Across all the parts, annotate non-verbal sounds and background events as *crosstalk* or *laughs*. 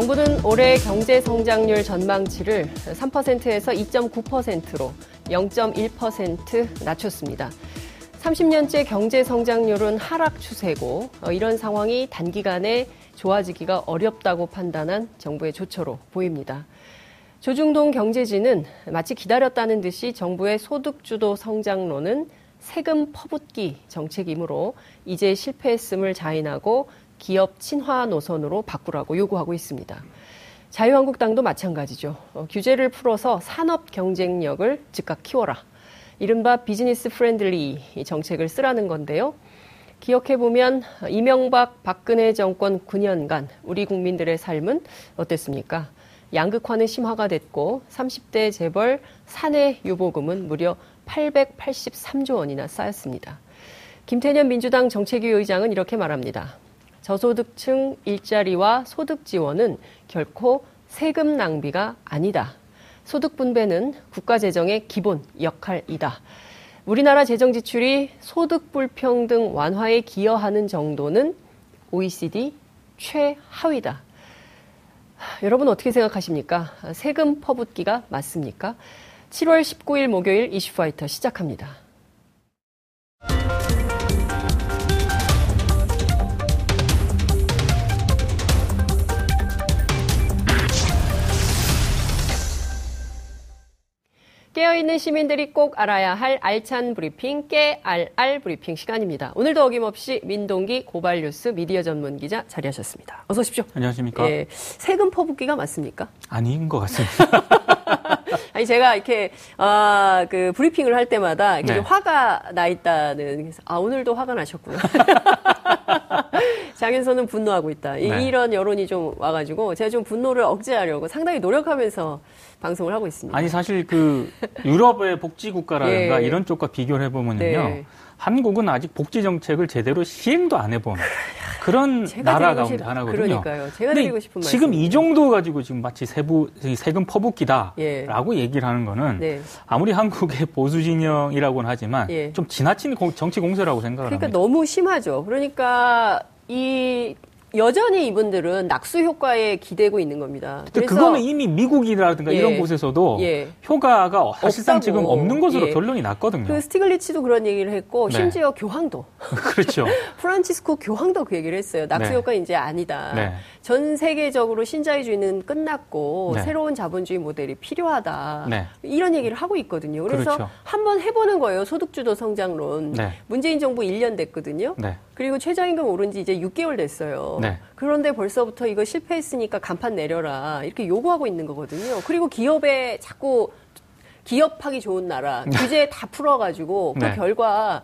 정부는 올해 경제 성장률 전망치를 3%에서 2.9%로 0.1% 낮췄습니다. 30년째 경제 성장률은 하락 추세고 어, 이런 상황이 단기간에 좋아지기가 어렵다고 판단한 정부의 조처로 보입니다. 조중동 경제진은 마치 기다렸다는 듯이 정부의 소득주도 성장론은 세금 퍼붓기 정책이므로 이제 실패했음을 자인하고 기업 친화 노선으로 바꾸라고 요구하고 있습니다. 자유한국당도 마찬가지죠. 어, 규제를 풀어서 산업 경쟁력을 즉각 키워라. 이른바 business friendly 정책을 쓰라는 건데요. 기억해보면 이명박 박근혜 정권 9년간 우리 국민들의 삶은 어땠습니까? 양극화는 심화가 됐고 30대 재벌 사내 유보금은 무려 883조 원이나 쌓였습니다. 김태년 민주당 정책위 의장은 이렇게 말합니다. 저소득층 일자리와 소득 지원은 결코 세금 낭비가 아니다. 소득 분배는 국가 재정의 기본 역할이다. 우리나라 재정 지출이 소득 불평등 완화에 기여하는 정도는 OECD 최하위다. 여러분 어떻게 생각하십니까? 세금 퍼붓기가 맞습니까? 7월 19일 목요일 이슈파이터 시작합니다. 깨어있는 시민들이 꼭 알아야 할 알찬 브리핑, 깨알알 브리핑 시간입니다. 오늘도 어김없이 민동기 고발뉴스 미디어 전문 기자 자리하셨습니다. 어서 오십시오. 안녕하십니까. 예, 세금 퍼붓기가 맞습니까? 아닌 것 같습니다. *laughs* *laughs* 아니 제가 이렇게 아, 그 브리핑을 할 때마다 이렇게 네. 화가 나 있다는 그래서 아 오늘도 화가 나셨구나. *laughs* 장윤선은 분노하고 있다. 네. 이런 여론이 좀 와가지고 제가 좀 분노를 억제하려고 상당히 노력하면서 방송을 하고 있습니다. 아니 사실 그 유럽의 복지 국가라든가 예. 이런 쪽과 비교를 해보면요. 네. 한국은 아직 복지 정책을 제대로 시행도 안 해본 그런 나라 가운데 싶... 하나거든요. 그러니까요. 제가 드리고 싶은 말씀. 지금 이 정도 가지고 지금 마치 세부 세금 퍼붓기다라고 예. 얘기를 하는 거는 네. 아무리 한국의 *laughs* 보수 진영이라고는 하지만 예. 좀 지나친 정치 공세라고 생각을 그러니까 합니다. 너무 심하죠. 그러니까 이 여전히 이분들은 낙수 효과에 기대고 있는 겁니다. 그래서 그거는 이미 미국이라든가 예, 이런 곳에서도 예, 효과가 사실상 없다고. 지금 없는 것으로 예. 결론이 났거든요. 그 스티글리치도 그런 얘기를 했고 네. 심지어 교황도 *laughs* 그렇죠. *laughs* 프란치스코 교황도 그 얘기를 했어요. 낙수 네. 효과 이제 아니다. 네. 전 세계적으로 신자유주의는 끝났고 네. 새로운 자본주의 모델이 필요하다. 네. 이런 얘기를 하고 있거든요. 그래서 그렇죠. 한번 해보는 거예요. 소득주도 성장론. 네. 문재인 정부 1년 됐거든요. 그리고 최저임금 오른 지 이제 6개월 됐어요. 네. 그런데 벌써부터 이거 실패했으니까 간판 내려라. 이렇게 요구하고 있는 거거든요. 그리고 기업에 자꾸 기업하기 좋은 나라, 네. 규제 다 풀어가지고 그 네. 결과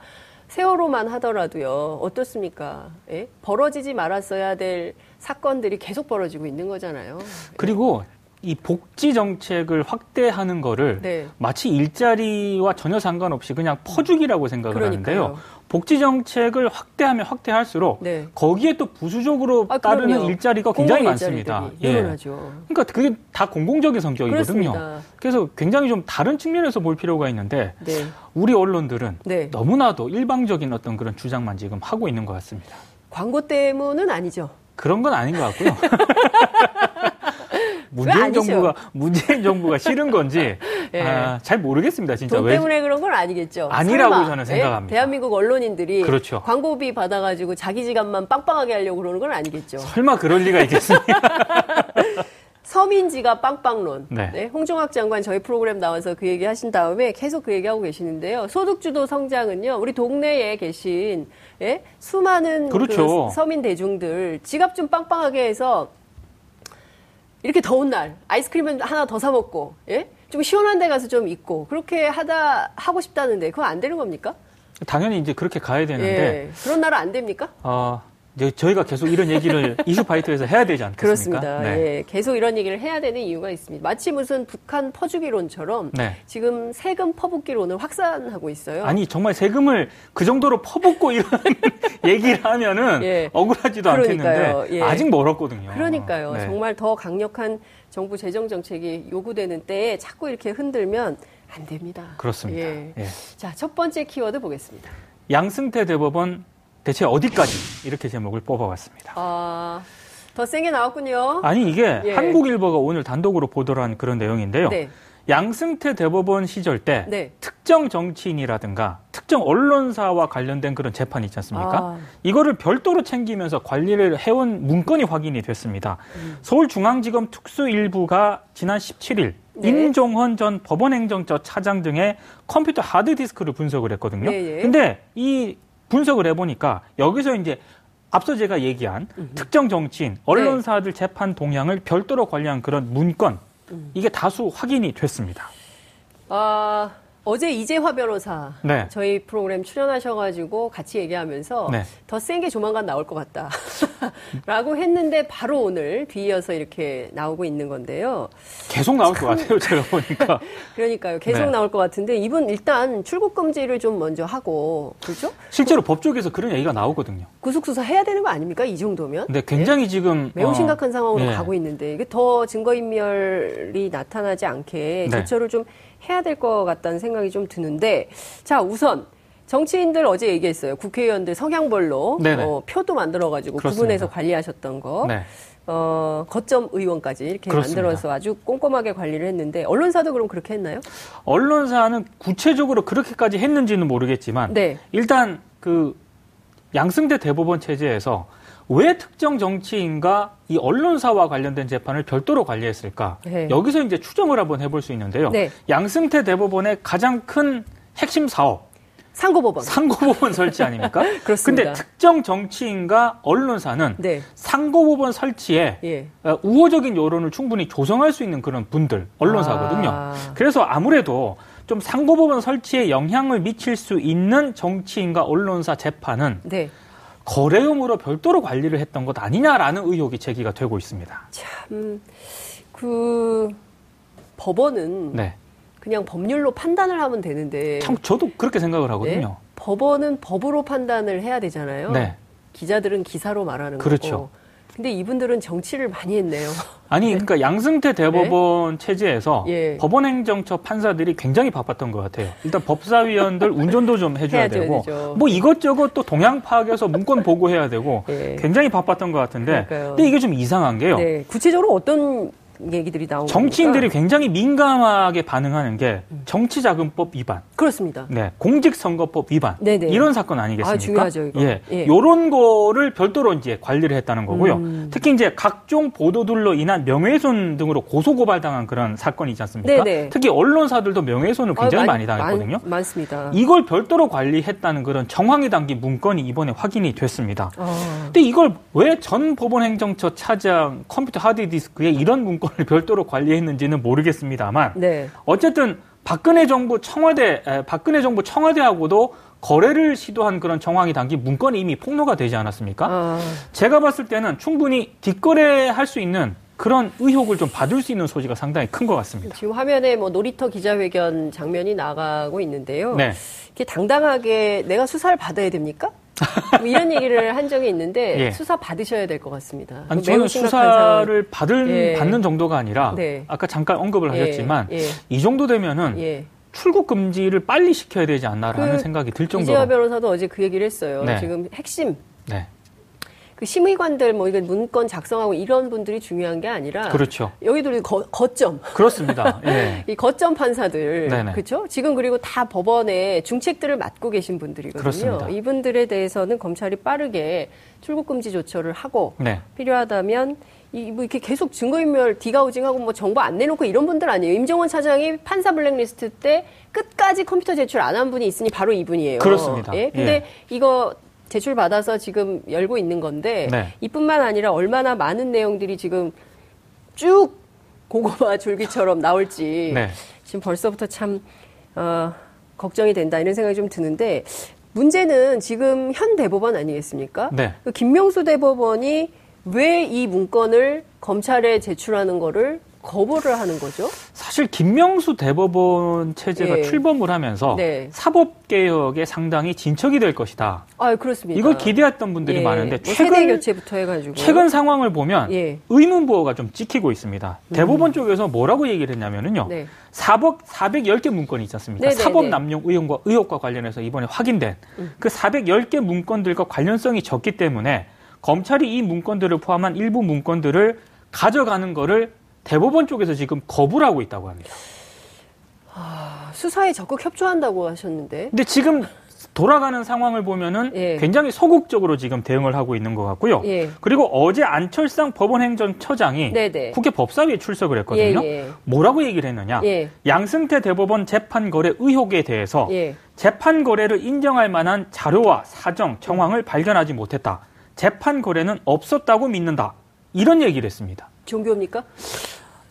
세월호만 하더라도요. 어떻습니까? 예? 벌어지지 말았어야 될 사건들이 계속 벌어지고 있는 거잖아요. 그리고 이 복지 정책을 확대하는 거를 네. 마치 일자리와 전혀 상관없이 그냥 퍼주기라고 생각을 그러니까요. 하는데요. 복지 정책을 확대하면 확대할수록 네. 거기에 또 부수적으로 아, 따르는 일자리가 굉장히 많습니다. 예. 그러니까 그게 다 공공적인 성격이거든요. 그렇습니다. 그래서 굉장히 좀 다른 측면에서 볼 필요가 있는데 네. 우리 언론들은 네. 너무나도 일방적인 어떤 그런 주장만 지금 하고 있는 것 같습니다. 광고 때문은 아니죠. 그런 건 아닌 것 같고요. *laughs* 문재인 정부가 문재인 정부가 싫은 건지 *laughs* 네. 아, 잘 모르겠습니다. 진짜 돈 때문에 왜... 그런 건 아니겠죠. 아니라고 설마, 저는 예? 생각합니다. 네? 대한민국 언론인들이 그렇죠. 광고비 받아가지고 자기 지갑만 빵빵하게 하려고 그러는 건 아니겠죠. 설마 그럴 리가 있겠습니까? *laughs* 서민지가 빵빵론. 네. 네. 홍종학 장관 저희 프로그램 나와서 그 얘기 하신 다음에 계속 그 얘기하고 계시는데요. 소득주도 성장은요, 우리 동네에 계신, 예? 수많은 그렇죠. 그 서민 대중들 지갑 좀 빵빵하게 해서 이렇게 더운 날 아이스크림 하나 더 사먹고, 예? 좀 시원한 데 가서 좀 있고, 그렇게 하다, 하고 싶다는데, 그거 안 되는 겁니까? 당연히 이제 그렇게 가야 되는데. 예. 그런 나라 안 됩니까? 어, 저희가 계속 이런 얘기를 *laughs* 이슈파이터에서 해야 되지 않겠습니까? 그렇습니다. 네. 예, 계속 이런 얘기를 해야 되는 이유가 있습니다. 마치 무슨 북한 퍼주기론처럼 네. 지금 세금 퍼붓기론을 확산하고 있어요. 아니 정말 세금을 그 정도로 퍼붓고 이런 *laughs* 얘기를 하면은 예. 억울하지도 그러니까요. 않겠는데 예. 아직 멀었거든요. 그러니까요. 네. 정말 더 강력한 정부 재정 정책이 요구되는 때에 자꾸 이렇게 흔들면 안 됩니다. 그렇습니다. 예. 예. 자, 첫 번째 키워드 보겠습니다. 양승태 대법원 대체 어디까지 이렇게 제목을 뽑아봤습니다. 아, 더 세게 나왔군요. 아니 이게 예. 한국일보가 오늘 단독으로 보도를 한 그런 내용인데요. 네. 양승태 대법원 시절 때 네. 특정 정치인이라든가 특정 언론사와 관련된 그런 재판이 있지 않습니까? 아. 이거를 별도로 챙기면서 관리를 해온 문건이 확인이 됐습니다. 음. 서울중앙지검 특수일부가 지난 17일 네. 임종헌 전 법원행정처 차장 등의 컴퓨터 하드디스크를 분석을 했거든요. 네, 네. 근데 이 분석을 해보니까 여기서 이제 앞서 제가 얘기한 음. 특정 정치인, 언론사들 네. 재판 동향을 별도로 관리한 그런 문건, 음. 이게 다수 확인이 됐습니다. 아, 어제 이재화 변호사 네. 저희 프로그램 출연하셔가지고 같이 얘기하면서 네. 더센 게 조만간 나올 것 같다라고 *laughs* 했는데 바로 오늘 뒤이어서 이렇게 나오고 있는 건데요. 계속 나올 것 같아요, 제가 보니까. *laughs* 그러니까요, 계속 네. 나올 것 같은데 이분 일단 출국 금지를 좀 먼저 하고 그렇죠? 실제로 그, 법조계에서 그런 얘기가 나오거든요. 구속 수사 해야 되는 거 아닙니까? 이 정도면? 네, 굉장히 네? 지금 매우 어, 심각한 상황으로 네. 가고 있는데 이게 더 증거 인멸이 나타나지 않게 네. 조처를 좀 해야 될 것 같다는 생각이 좀 드는데 자 우선 정치인들 어제 얘기했어요. 국회의원들 성향별로 어, 표도 만들어가지고 그렇습니다. 구분해서 관리하셨던 거. 네. 어, 거점 의원까지 이렇게 그렇습니다. 만들어서 아주 꼼꼼하게 관리를 했는데 언론사도 그럼 그렇게 했나요? 언론사는 구체적으로 그렇게까지 했는지는 모르겠지만 네. 일단 그 양승대 대법원 체제에서 왜 특정 정치인과 이 언론사와 관련된 재판을 별도로 관리했을까? 네. 여기서 이제 추정을 한번 해볼 수 있는데요. 네. 양승태 대법원의 가장 큰 핵심 사업. 상고법원. 상고법원 설치 아닙니까? *laughs* 그렇습니다. 근데 특정 정치인과 언론사는 네. 상고법원 설치에 예. 어, 우호적인 여론을 충분히 조성할 수 있는 그런 분들, 언론사거든요. 아. 그래서 아무래도 좀 상고법원 설치에 영향을 미칠 수 있는 정치인과 언론사 재판은 네. 거래용으로 별도로 관리를 했던 것 아니냐라는 의혹이 제기가 되고 있습니다. 참, 그, 법원은 네. 그냥 법률로 판단을 하면 되는데. 참, 저도 그렇게 생각을 하거든요. 네? 법원은 법으로 판단을 해야 되잖아요. 네. 기자들은 기사로 말하는 그렇죠. 거고. 근데 이분들은 정치를 많이 했네요. *laughs* 아니, 네. 그러니까 양승태 대법원 네? 체제에서 예. 법원 행정처 판사들이 굉장히 바빴던 것 같아요. 일단 법사위원들 *laughs* 운전도 좀 해줘야 되고, 되죠. 뭐 이것저것 또 동향 파악해서 문건 보고해야 되고, 예. 굉장히 바빴던 것 같은데, 그러니까요. 근데 이게 좀 이상한 게요. 네. 구체적으로 어떤 얘기들이 나오고 정치인들이 굉장히 민감하게 반응하는 게 음. 정치자금법 위반. 그렇습니다. 네, 공직선거법 위반. 네네. 이런 사건 아니겠습니까? 아, 중요하죠, 이거. 예, 예. 요런 거를 별도로 이제 관리를 했다는 거고요. 음. 특히 이제 각종 보도들로 인한 명예훼손 등으로 고소 고발당한 그런 사건이지 않습니까? 네네. 특히 언론사들도 명예훼손을 아, 굉장히 아, 많이, 많이 당했거든요. 많, 습니다 이걸 별도로 관리했다는 그런 정황이 담긴 문건이 이번에 확인이 됐습니다. 아. 근데 이걸 왜 전 법원행정처 차장 컴퓨터 하드디스크에 이런 문건 정권을 별도로 관리했는지는 모르겠습니다만 네. 어쨌든 박근혜 정부 청와대 박근혜 정부 청와대하고도 거래를 시도한 그런 정황이 담긴 문건이 이미 폭로가 되지 않았습니까? 아. 제가 봤을 때는 충분히 뒷거래할 수 있는 그런 의혹을 좀 받을 수 있는 소지가 상당히 큰 것 같습니다. 지금 화면에 뭐 놀이터 기자회견 장면이 나가고 있는데요. 네. 이렇게 당당하게 내가 수사를 받아야 됩니까? 뭐 이런 얘기를 한 적이 있는데 *laughs* 예. 수사 받으셔야 될 것 같습니다. 아니, 저는 수사를 받을 예. 받는 정도가 아니라 네. 아까 잠깐 언급을 예. 하셨지만 예. 이 정도 되면은 예. 출국 금지를 빨리 시켜야 되지 않나라는 그 생각이 들 정도로. 이재화 변호사도 어제 그 얘기를 했어요. 네. 지금 핵심 네. 그 심의관들 뭐 이건 문건 작성하고 이런 분들이 중요한 게 아니라 그렇죠. 여기도 거, 거점 그렇습니다. 예. *laughs* 이 거점 판사들 그렇죠. 지금 그리고 다 법원에 중책들을 맡고 계신 분들이거든요. 그렇습니다. 이분들에 대해서는 검찰이 빠르게 출국 금지 조처를 하고 네. 필요하다면 이, 뭐 이렇게 계속 증거인멸 디가우징하고 뭐 정보 안 내놓고 이런 분들 아니에요. 임정원 차장이 판사 블랙리스트 때 끝까지 컴퓨터 제출 안 한 분이 있으니 바로 이분이에요. 그렇습니다. 예. 근데 예. 이거 제출 받아서 지금 열고 있는 건데 네. 이뿐만 아니라 얼마나 많은 내용들이 지금 쭉 고구마 *laughs* 줄기처럼 나올지 네. 지금 벌써부터 참 어, 걱정이 된다 이런 생각이 좀 드는데 문제는 지금 현 대법원 아니겠습니까? 네. 그 김명수 대법원이 왜 이 문건을 검찰에 제출하는 거를 거부를 하는 거죠? 사실 김명수 대법원 체제가 예. 출범을 하면서 네. 사법 개혁에 상당히 진척이 될 것이다. 아, 그렇습니다. 이걸 기대했던 분들이 예. 많은데 뭐 최근 세대 교체부터 해가지고 최근 상황을 보면 예. 의문 부호가 좀 찍히고 있습니다. 음. 대법원 쪽에서 뭐라고 얘기를 했냐면은요. 네. 사법 410개 문건이 있지 않습니까? 네네네. 사법 남용 의혹과 의혹과 관련해서 이번에 확인된 음. 그 410개 문건들과 관련성이 적기 때문에 검찰이 이 문건들을 포함한 일부 문건들을 가져가는 거를 대법원 쪽에서 지금 거부를 하고 있다고 합니다. 아, 수사에 적극 협조한다고 하셨는데. 근데 지금 돌아가는 상황을 보면은 예. 굉장히 소극적으로 지금 대응을 하고 있는 것 같고요. 예. 그리고 어제 안철상 법원행정처장이 네네. 국회 법사위에 출석을 했거든요. 예예. 예. 뭐라고 얘기를 했느냐? 예. 양승태 대법원 재판 거래 의혹에 대해서 예. 재판 거래를 인정할 만한 자료와 사정, 정황을 발견하지 못했다. 재판 거래는 없었다고 믿는다. 이런 얘기를 했습니다. 종교입니까?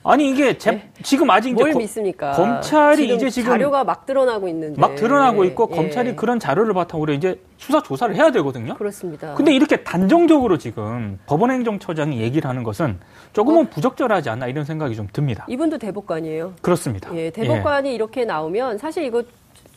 아니 이게 제, 네? 지금 아직 뭘 이제 믿습니까? 검찰이 지금 이제 지금 자료가 막 드러나고 있는데 막 드러나고 있고 예. 검찰이 그런 자료를 바탕으로 이제 수사 조사를 해야 되거든요. 그렇습니다. 근데 이렇게 단정적으로 지금 법원행정처장이 얘기를 하는 것은 조금은 어? 부적절하지 않나 이런 생각이 좀 듭니다. 이분도 대법관이에요. 그렇습니다. 예, 대법관이 예. 이렇게 나오면 사실 이거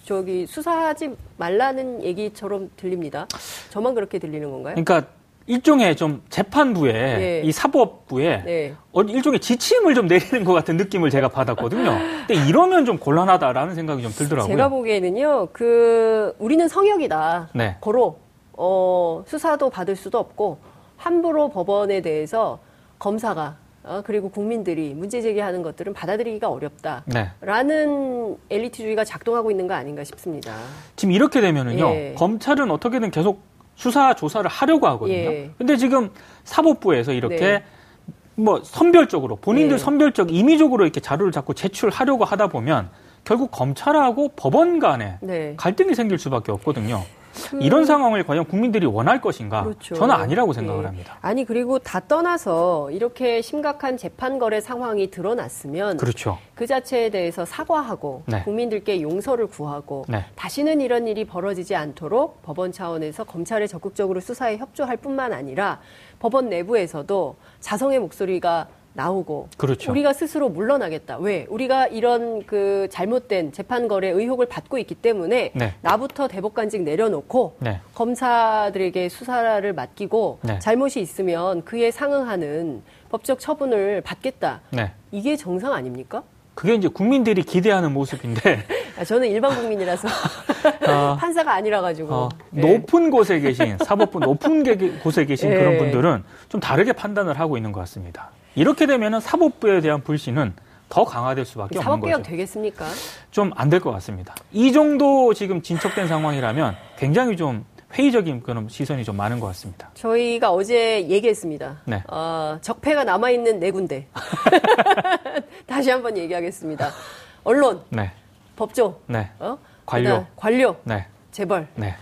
저기 수사하지 말라는 얘기처럼 들립니다. 저만 그렇게 들리는 건가요? 그러니까 일종의 좀 재판부에 네. 이 사법부에 네. 어, 일종의 지침을 좀 내리는 것 같은 느낌을 제가 받았거든요. 근데 이러면 좀 곤란하다라는 생각이 좀 들더라고요. 제가 보기에는요, 그 우리는 성역이다. 네. 거로 어, 수사도 받을 수도 없고 함부로 법원에 대해서 검사가 어, 그리고 국민들이 문제 제기하는 것들은 받아들이기가 어렵다라는 네. 엘리트주의가 작동하고 있는 거 아닌가 싶습니다. 지금 이렇게 되면은요, 예. 검찰은 어떻게든 계속 수사 조사를 하려고 하거든요. 예. 근데 지금 사법부에서 이렇게 네. 뭐 선별적으로 본인들 예. 선별적 임의적으로 이렇게 자료를 자꾸 제출하려고 하다 보면 결국 검찰하고 법원 간에 네. 갈등이 생길 수밖에 없거든요. 그... 이런 상황을 과연 국민들이 원할 것인가? 그렇죠. 저는 아니라고 생각을 네. 합니다. 아니 그리고 다 떠나서 이렇게 심각한 재판 거래 상황이 드러났으면 그렇죠. 그 자체에 대해서 사과하고 네. 국민들께 용서를 구하고 네. 다시는 이런 일이 벌어지지 않도록 법원 차원에서 검찰에 적극적으로 수사에 협조할 뿐만 아니라 법원 내부에서도 자성의 목소리가 나오고 그렇죠. 우리가 스스로 물러나겠다. 왜? 우리가 이런 그 잘못된 재판 거래 의혹을 받고 있기 때문에 네. 나부터 대법관직 내려놓고 네. 검사들에게 수사를 맡기고 네. 잘못이 있으면 그에 상응하는 법적 처분을 받겠다. 네. 이게 정상 아닙니까? 그게 이제 국민들이 기대하는 모습인데. *laughs* 아, 저는 일반 국민이라서 어, *laughs* 판사가 아니라 가지고 어, 네. 높은 곳에 계신 사법부 높은 곳에 계신 네. *laughs* 그런 분들은 좀 다르게 판단을 하고 있는 것 같습니다. 이렇게 되면 사법부에 대한 불신은 더 강화될 수밖에 없는 거죠. 사법개혁 되겠습니까? 좀 안 될 것 같습니다. 이 정도 지금 진척된 상황이라면 굉장히 좀 회의적인 그런 시선이 좀 많은 것 같습니다. 저희가 어제 얘기했습니다. 네. 어, 적폐가 남아있는 네 군데. *laughs* 다시 한번 얘기하겠습니다. 언론, 네. 법조, 네. 어? 관료, 관료, 네. 재벌. 네.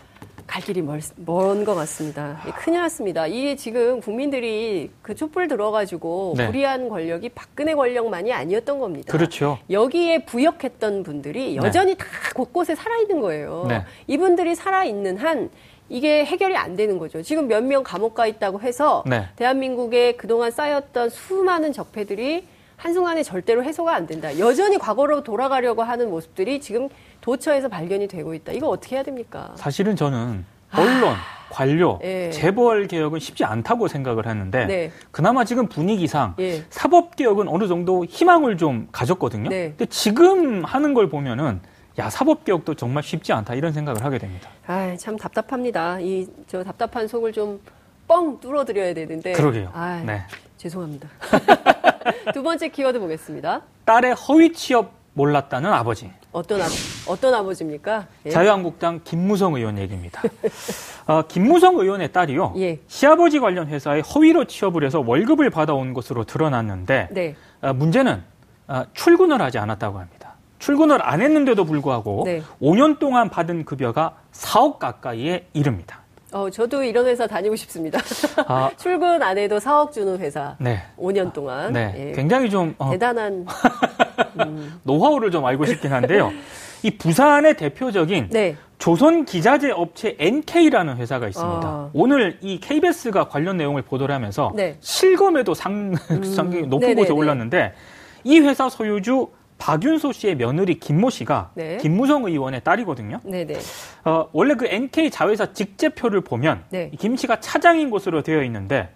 갈 길이 먼 것 같습니다. 큰일 났습니다. 이게 지금 국민들이 그 촛불 들어가지고 네. 불의한 권력이 박근혜 권력만이 아니었던 겁니다. 그렇죠. 여기에 부역했던 분들이 여전히 네. 다 곳곳에 살아있는 거예요. 네. 이분들이 살아있는 한 이게 해결이 안 되는 거죠. 지금 몇 명 감옥 가 있다고 해서 네. 대한민국에 그동안 쌓였던 수많은 적폐들이 한순간에 절대로 해소가 안 된다. 여전히 과거로 돌아가려고 하는 모습들이 지금 도처에서 발견이 되고 있다. 이거 어떻게 해야 됩니까? 사실은 저는 언론, 아, 관료, 예. 재벌 개혁은 쉽지 않다고 생각을 했는데 네. 그나마 지금 분위기상 예. 사법 개혁은 어느 정도 희망을 좀 가졌거든요. 네. 근데 지금 하는 걸 보면은 야 사법 개혁도 정말 쉽지 않다 이런 생각을 하게 됩니다. 아, 참 답답합니다. 이 저 답답한 속을 좀 뻥 뚫어드려야 되는데. 그러게요. 아, 네. 죄송합니다. *laughs* *laughs* 두 번째 키워드 보겠습니다. 딸의 허위 취업 몰랐다는 아버지. 어떤 아, 어떤 아버지입니까? 예. 자유한국당 김무성 의원 얘기입니다. 어, 김무성 의원의 딸이요. 예. 시아버지 관련 회사에 허위로 취업을 해서 월급을 받아온 것으로 드러났는데 네. 어, 문제는 어, 출근을 하지 않았다고 합니다. 출근을 안 했는데도 불구하고 네. 5년 동안 받은 급여가 4억 가까이에 이릅니다. 어, 저도 이런 회사 다니고 싶습니다. *laughs* 아, *laughs* 출근 안 해도 4억 주는 회사. 네. 5년 동안. 네. 예. 굉장히 좀 어, 대단한 *laughs* 음. 노하우를 좀 알고 싶긴 한데요. 이 부산의 대표적인 네. 조선 기자재 업체 NK라는 회사가 있습니다. 아. 오늘 이 KBS가 관련 내용을 보도를 하면서 네. 실검에도 상, 음. 상당히 높은 네네네. 곳에 올랐는데 이 회사 소유주 박윤소 씨의 며느리 김모 씨가 네. 김무성 의원의 딸이거든요. 네 네. 어, 원래 그 NK 자회사 직제표를 보면 네. 김 씨가 차장인 곳으로 되어 있는데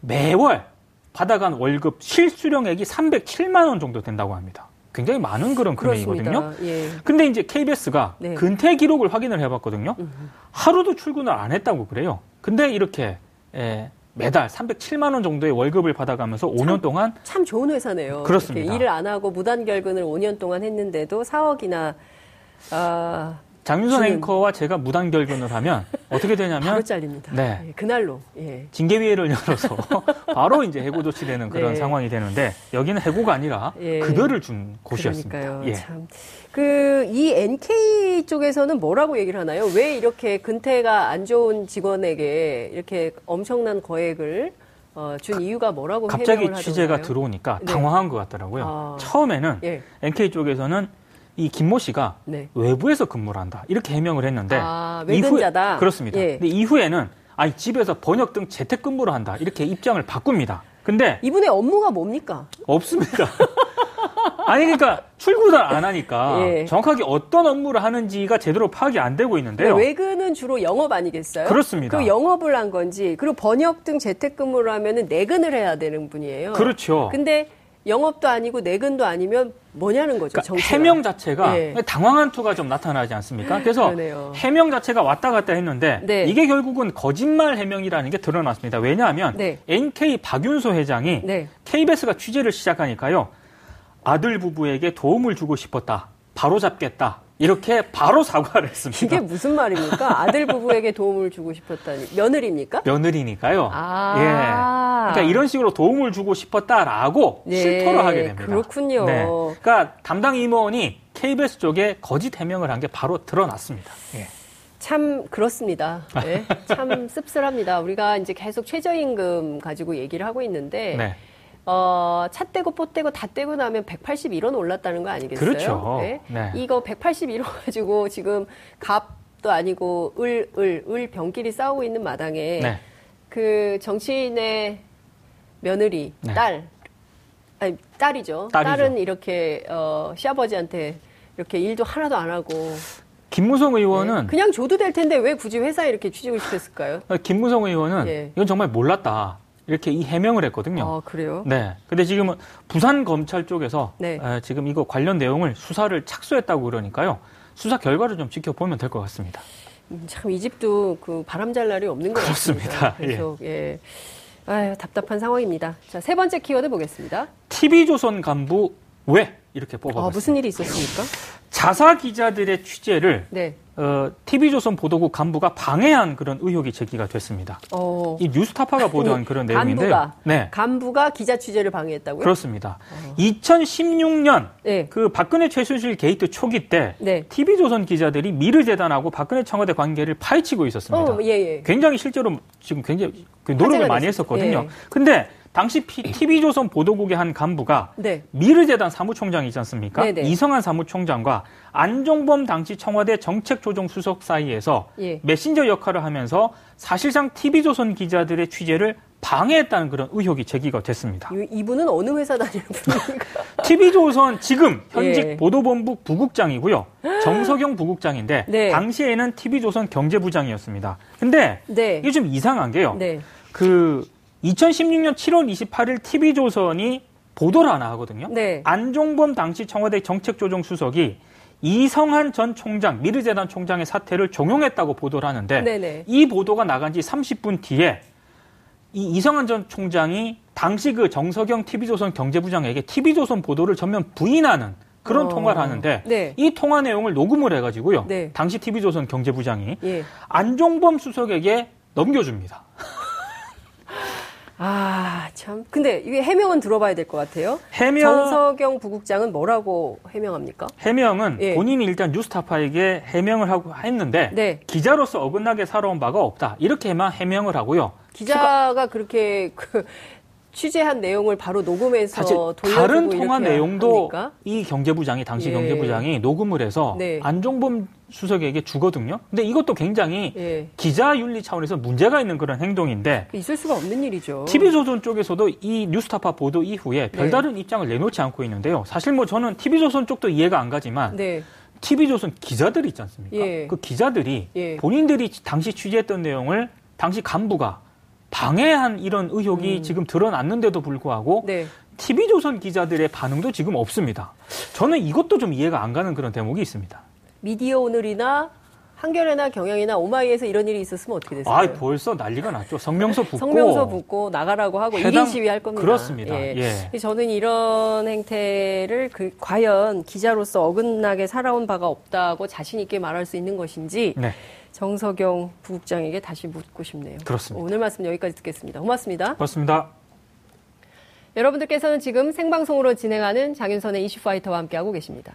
매월 받아간 월급 실수령액이 307만 원 정도 된다고 합니다. 굉장히 많은 그런 금액이거든요. 예. 근데 이제 KBS가 네. 근태 기록을 확인을 해봤거든요. 하루도 출근을 안 했다고 그래요. 근데 이렇게 예, 매달 307만 원 정도의 월급을 받아가면서 참, 5년 동안 참 좋은 회사네요. 그렇습니다. 일을 안 하고 무단 결근을 5년 동안 했는데도 4억이나 아, 장윤선 주는... 앵커와 제가 무단 결근을 하면 어떻게 되냐면 바로 잘립니다. 네. 예, 그날로 예. 징계위회를 열어서 *laughs* 바로 이제 해고 조치되는 그런 네. 상황이 되는데 여기는 해고가 아니라 예. 급여를 준 곳이었습니다. 그러니까요. 예. 참. 그 이 NK 쪽에서는 뭐라고 얘기를 하나요? 왜 이렇게 근태가 안 좋은 직원에게 이렇게 엄청난 거액을 어, 준 이유가 뭐라고 갑자기 취재가 들어오니까 네. 당황한 것 같더라고요. 아. 처음에는 예. NK 쪽에서는 이 김모 씨가 네. 외부에서 근무를 한다 이렇게 해명을 했는데 아, 외근자다. 이후에, 그렇습니다. 예. 근데 이후에는 아니 집에서 번역 등 재택 근무를 한다 이렇게 입장을 바꿉니다. 근데 이분의 업무가 뭡니까? 없습니다. *laughs* 아니 그러니까 출근을 안 하니까 예. 정확하게 어떤 업무를 하는지가 제대로 파악이 안 되고 있는데요. 외근은 주로 영업 아니겠어요? 그렇습니다. 그 영업을 한 건지 그리고 번역 등 재택근무를 하면은 내근을 해야 되는 분이에요. 그렇죠. 근데 영업도 아니고 내근도 아니면 뭐냐는 거죠. 그러니까 해명 자체가 네. 당황한 투가 좀 나타나지 않습니까? 그래서 그러네요. 해명 자체가 왔다 갔다 했는데 네. 이게 결국은 거짓말 해명이라는 게 드러났습니다. 왜냐하면 네. NK 박윤소 회장이 KBS가 취재를 시작하니까요. 아들 부부에게 도움을 주고 싶었다. 바로 잡겠다. 이렇게 바로 사과를 했습니다. 이게 무슨 말입니까? 아들 부부에게 도움을 주고 싶었다니. 며느리입니까? 며느리니까요. 아. 예. 그러니까 이런 식으로 도움을 주고 싶었다라고 네. 실토를 하게 됩니다. 그렇군요. 네. 그러니까 담당 임원이 KBS 쪽에 거짓 해명을 한 게 바로 드러났습니다. 예. 참 그렇습니다. 네. 참 씁쓸합니다. 우리가 이제 계속 최저임금 가지고 얘기를 하고 있는데 네. 어, 차 떼고 뽀 떼고 다 떼고 나면 181원 올랐다는 거 아니겠어요? 그렇죠. 네? 네. 이거 181원 가지고 지금 갑도 아니고 을, 을, 을 병끼리 싸우고 있는 마당에 네. 그 정치인의 며느리, 네. 딸, 아니, 딸이죠. 딸이죠. 딸은 이렇게, 어, 시아버지한테 이렇게 일도 하나도 안 하고. 김무성 의원은 네. 그냥 줘도 될 텐데 왜 굳이 회사에 이렇게 취직을 시켰을까요? 김무성 의원은 예. 이건 정말 몰랐다. 이렇게 이 해명을 했거든요. 아, 그래요? 네. 근데 지금은 부산 검찰 쪽에서 네. 에, 지금 이거 관련 내용을 수사를 착수했다고 그러니까요. 수사 결과를 좀 지켜보면 될 것 같습니다. 음, 참이 집도 그 바람 잘 날이 없는 것 그렇습니다. 같습니다. 계속 예. 예. 아유, 답답한 상황입니다. 자, 세 번째 키워드 보겠습니다. TV조선 간부 왜 이렇게 뽑아봤습니다. 아, 무슨 일이 있었습니까? 자사 기자들의 취재를 네. 어, TV조선 보도국 간부가 방해한 그런 의혹이 제기가 됐습니다. 어. 이 뉴스타파가 보도한 그런 내용인데요. 간부가, 네. 간부가 기자 취재를 방해했다고요? 그렇습니다. 어. 2016년 네. 그 박근혜 최순실 게이트 초기 때 네. TV조선 기자들이 미르재단하고 박근혜 청와대 관계를 파헤치고 있었습니다. 어, 예, 예. 굉장히 실제로 지금 굉장히 그 노력을 많이 했었거든요. 예. 근데 당시 TV조선 보도국의 한 간부가 네. 미르재단 사무총장이지 않습니까? 네네. 네. 이성한 사무총장과 안종범 당시 청와대 정책조정수석 사이에서 예. 메신저 역할을 하면서 사실상 TV조선 기자들의 취재를 방해했다는 그런 의혹이 제기가 됐습니다. 이분은 어느 회사 다니는 분입니까? *laughs* TV조선 지금 현직 예. 보도본부 부국장이고요. 정석영 부국장인데 네. 당시에는 TV조선 경제부장이었습니다. 근데 네. 이게 좀 이상한 게요. 네. 그 2016년 7월 28일 TV조선이 보도를 하나 하거든요. 네. 안종범 당시 청와대 정책조정수석이 이성한 전 총장, 미르재단 총장의 사태를 종용했다고 보도를 하는데 네네. 이 보도가 나간 지 30분 뒤에 이 이성한 전 총장이 당시 그 정석영 TV조선 경제부장에게 TV조선 보도를 전면 부인하는 그런 어. 통화를 하는데 네. 이 통화 내용을 녹음을 해가지고요. 네. 당시 TV조선 경제부장이 예. 안종범 수석에게 넘겨줍니다. 아, 참. 근데 이게 해명은 들어봐야 될 것 같아요. 해명. 전서경 부국장은 뭐라고 해명합니까? 해명은 예. 본인이 일단 뉴스타파에게 해명을 하고 했는데 네. 기자로서 어긋나게 살아온 바가 없다. 이렇게만 해명을 하고요. 기자가 추가... 그렇게 그 취재한 내용을 바로 녹음해서 돌려주고 다른 통화 내용도 합니까? 이 경제부장이 당시 예. 경제부장이 녹음을 해서 네. 안종범 수석에게 주거든요. 근데 이것도 굉장히 예. 기자 윤리 차원에서 문제가 있는 그런 행동인데 있을 수가 없는 일이죠. TV조선 쪽에서도 이 뉴스타파 보도 이후에 네. 별다른 네. 입장을 내놓지 않고 있는데요. 사실 뭐 저는 TV조선 쪽도 이해가 안 가지만 네. TV조선 기자들 있지 않습니까? 예. 그 기자들이 예. 본인들이 당시 취재했던 내용을 당시 간부가 방해한 이런 의혹이 음. 지금 드러났는데도 불구하고 네. TV조선 기자들의 반응도 지금 없습니다. 저는 이것도 좀 이해가 안 가는 그런 대목이 있습니다. 미디어 오늘이나 한겨레나 경향이나 오마이에서 이런 일이 있었으면 어떻게 됐어요? 아, 벌써 난리가 났죠. 성명서 *laughs* 붙고 성명서 붙고 나가라고 하고 해당... 1인 시위할 겁니다. 그렇습니다. 예. 예. 저는 이런 행태를 그 과연 기자로서 어긋나게 살아온 바가 없다고 자신 있게 말할 수 있는 것인지 네. 정석영 부국장에게 다시 묻고 싶네요. 그렇습니다. 오늘 말씀 여기까지 듣겠습니다. 고맙습니다. 고맙습니다. 여러분들께서는 지금 생방송으로 진행하는 장윤선의 이슈파이터와 함께하고 계십니다.